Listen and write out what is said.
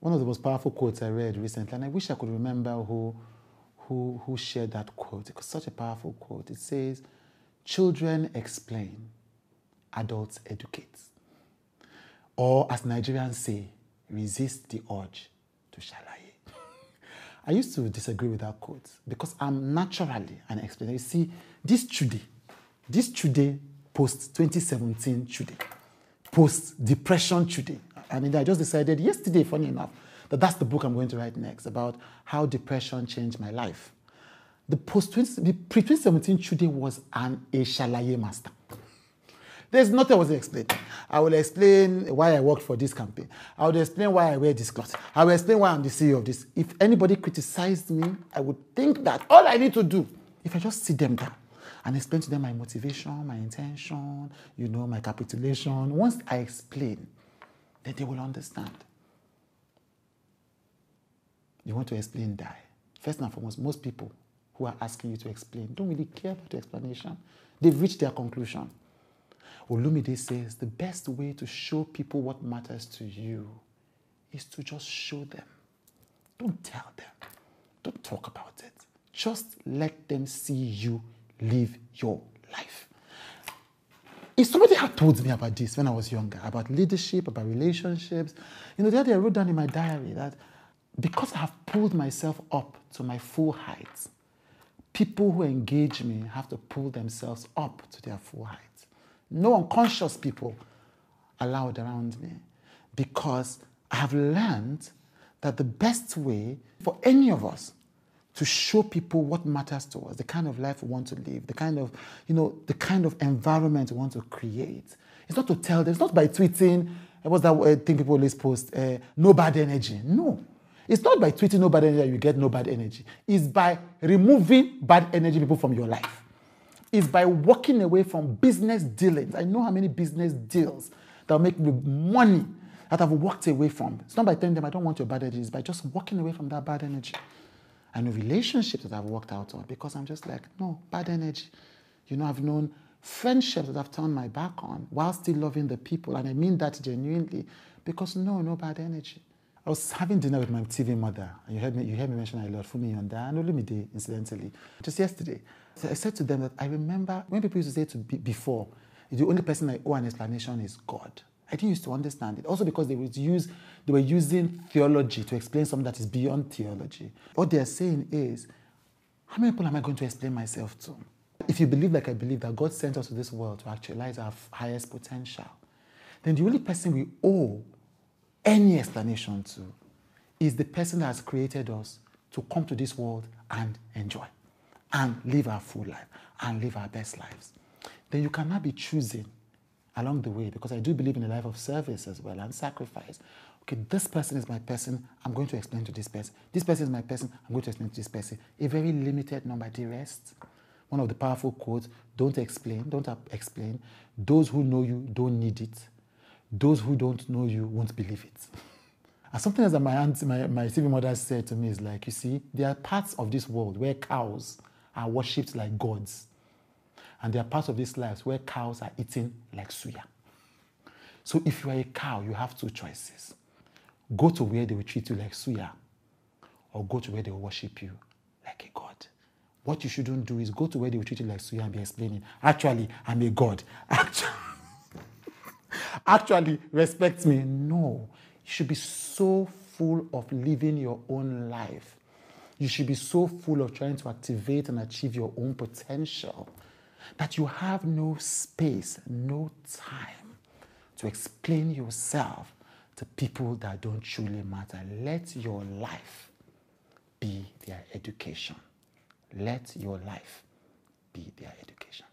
one of the most powerful quotes I read recently, and I wish I could remember who, who, who shared that quote. It was such a powerful quote. It says, Children explain, adults educate. Or, as Nigerians say, resist the urge to shalaye. I used to disagree with that quote because I'm naturally an explainer. You see, this today, this today post 2017 today, post depression today, and I just decided yesterday, funny enough, that that's the book I'm going to write next about how depression changed my life. The post the pre 2017 today was an a shalaye master. There's nothing I was explaining. I will explain why I worked for this campaign. I will explain why I wear this clothes. I will explain why I'm the CEO of this. If anybody criticized me, I would think that all I need to do, if I just sit them down and explain to them my motivation, my intention, you know, my capitulation, once I explain, then they will understand. You want to explain, die. First and foremost, most people who are asking you to explain don't really care about the explanation. They've reached their conclusion. Olumide says the best way to show people what matters to you is to just show them. Don't tell them. Don't talk about it. Just let them see you live your. If somebody had told me about this when I was younger, about leadership, about relationships, you know, the other day I wrote down in my diary that because I have pulled myself up to my full height, people who engage me have to pull themselves up to their full height. No unconscious people allowed around me because I have learned that the best way for any of us to show people what matters to us, the kind of life we want to live, the kind of, you know, the kind of environment we want to create. It's not to tell them, it's not by tweeting, what's that thing people always post, uh, no bad energy. No. It's not by tweeting no bad energy that you get no bad energy. It's by removing bad energy people from your life It's by walking away from business dealings. I know how many business deals that make me money that I've walked away from. It's not by telling them I don't want your bad energy, it's by just walking away from that bad energy. I know relationships that I've worked out on because I'm just like, no, bad energy. You know, I've known friendships that I've turned my back on while still loving the people. And I mean that genuinely because no, no bad energy. I was having dinner with my TV mother, and you heard me, you heard me mention a lot, Funmi Iyanda, and Olumide, incidentally, just yesterday. So I said to them that I remember when people used to say to be before, the only person I owe an explanation is God. I didn't used to understand it. Also because they would use they were using theology to explain something that is beyond theology. What they are saying is, how many people am I going to explain myself to? If you believe like I believe that God sent us to this world to actualize our highest potential, then the only person we owe any explanation to is the person that has created us to come to this world and enjoy and live our full life and live our best lives. Then you cannot be choosing along the way because I do believe in a life of service as well and sacrifice. Okay, this person is my person, I'm going to explain to this person. This person is my person, I'm going to explain to this person. A very limited number, the rest. One of the powerful quotes don't explain, don't explain. Those who know you don't need it those who don't know you won't believe it. And something else that my aunt, my, my TV mother said to me is like, you see, there are parts of this world where cows are worshipped like gods. And there are parts of this lives where cows are eating like suya. So if you are a cow, you have two choices. Go to where they will treat you like suya, or go to where they will worship you like a god. What you shouldn't do is go to where they will treat you like suya and be explaining, actually, I'm a god. Actually, actually respect me. No. You should be so full of living your own life. You should be so full of trying to activate and achieve your own potential that you have no space, no time to explain yourself to people that don't truly matter. Let your life be their education. Let your life be their education.